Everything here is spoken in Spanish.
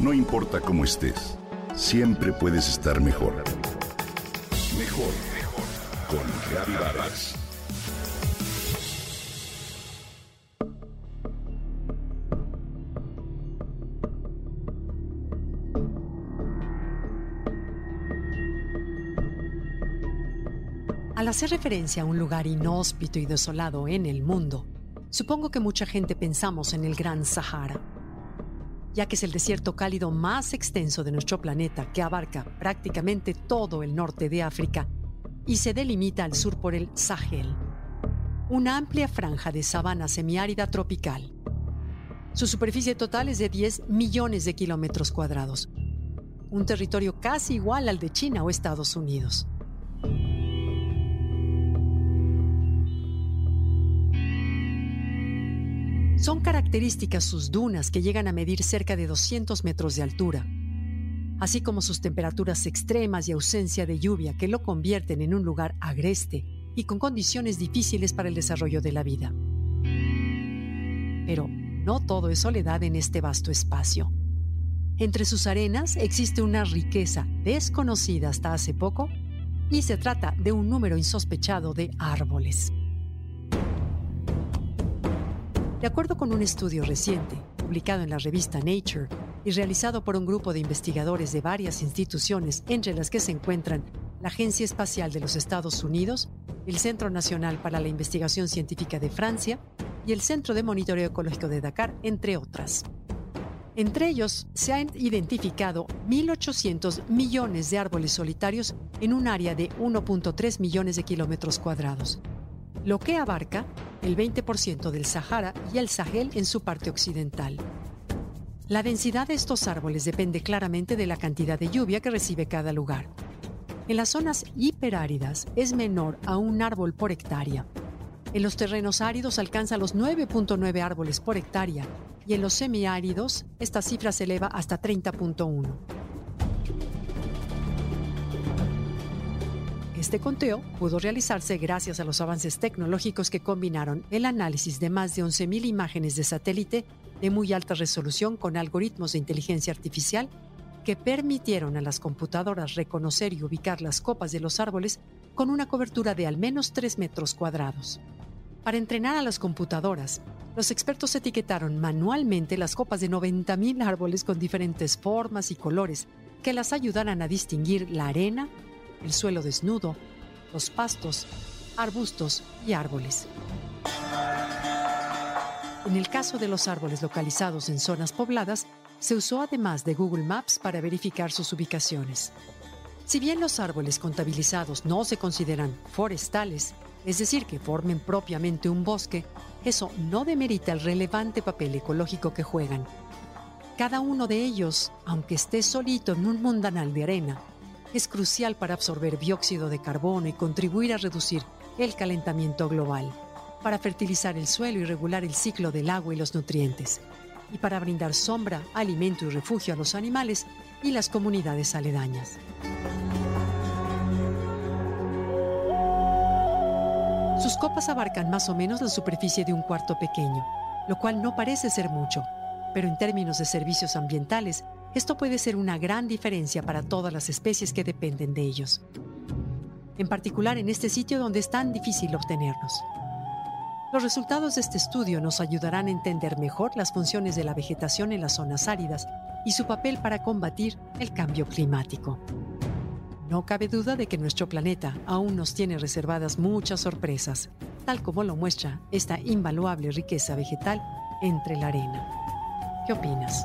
No importa cómo estés, siempre puedes estar mejor. Mejor, mejor. Con Reavivadas. Al hacer referencia a un lugar inhóspito y desolado en el mundo, supongo que mucha gente pensamos en el Gran Sahara, ya que es el desierto cálido más extenso de nuestro planeta que abarca prácticamente todo el norte de África y se delimita al sur por el Sahel, una amplia franja de sabana semiárida tropical. Su superficie total es de 10 millones de kilómetros cuadrados, un territorio casi igual al de China o Estados Unidos. Son características sus dunas que llegan a medir cerca de 200 metros de altura, así como sus temperaturas extremas y ausencia de lluvia que lo convierten en un lugar agreste y con condiciones difíciles para el desarrollo de la vida. Pero no todo es soledad en este vasto espacio. Entre sus arenas existe una riqueza desconocida hasta hace poco y se trata de un número insospechado de árboles. De acuerdo con un estudio reciente, publicado en la revista Nature y realizado por un grupo de investigadores de varias instituciones, entre las que se encuentran la Agencia Espacial de los Estados Unidos, el Centro Nacional para la Investigación Científica de Francia y el Centro de Monitoreo Ecológico de Dakar, entre otras. Entre ellos, se han identificado 1.800 millones de árboles solitarios en un área de 1.3 millones de kilómetros cuadrados, lo que abarca el 20% del Sahara y el Sahel en su parte occidental. La densidad de estos árboles depende claramente de la cantidad de lluvia que recibe cada lugar. En las zonas hiperáridas es menor a un árbol por hectárea. En los terrenos áridos alcanza los 9.9 árboles por hectárea y en los semiáridos esta cifra se eleva hasta 30.1. Este conteo pudo realizarse gracias a los avances tecnológicos que combinaron el análisis de más de 11.000 imágenes de satélite de muy alta resolución con algoritmos de inteligencia artificial que permitieron a las computadoras reconocer y ubicar las copas de los árboles con una cobertura de al menos 3 metros cuadrados. Para entrenar a las computadoras, los expertos etiquetaron manualmente las copas de 90.000 árboles con diferentes formas y colores que las ayudaran a distinguir la arena, el suelo desnudo, los pastos, arbustos y árboles. En el caso de los árboles localizados en zonas pobladas, se usó además de Google Maps para verificar sus ubicaciones. Si bien los árboles contabilizados no se consideran forestales, es decir, que formen propiamente un bosque, eso no demerita el relevante papel ecológico que juegan. Cada uno de ellos, aunque esté solito en un mundanal de arena, es crucial para absorber dióxido de carbono y contribuir a reducir el calentamiento global, para fertilizar el suelo y regular el ciclo del agua y los nutrientes, y para brindar sombra, alimento y refugio a los animales y las comunidades aledañas. Sus copas abarcan más o menos la superficie de un cuarto pequeño, lo cual no parece ser mucho, pero en términos de servicios ambientales esto puede ser una gran diferencia para todas las especies que dependen de ellos, en particular en este sitio donde es tan difícil obtenerlos. Los resultados de este estudio nos ayudarán a entender mejor las funciones de la vegetación en las zonas áridas y su papel para combatir el cambio climático. No cabe duda de que nuestro planeta aún nos tiene reservadas muchas sorpresas, tal como lo muestra esta invaluable riqueza vegetal entre la arena. ¿Qué opinas?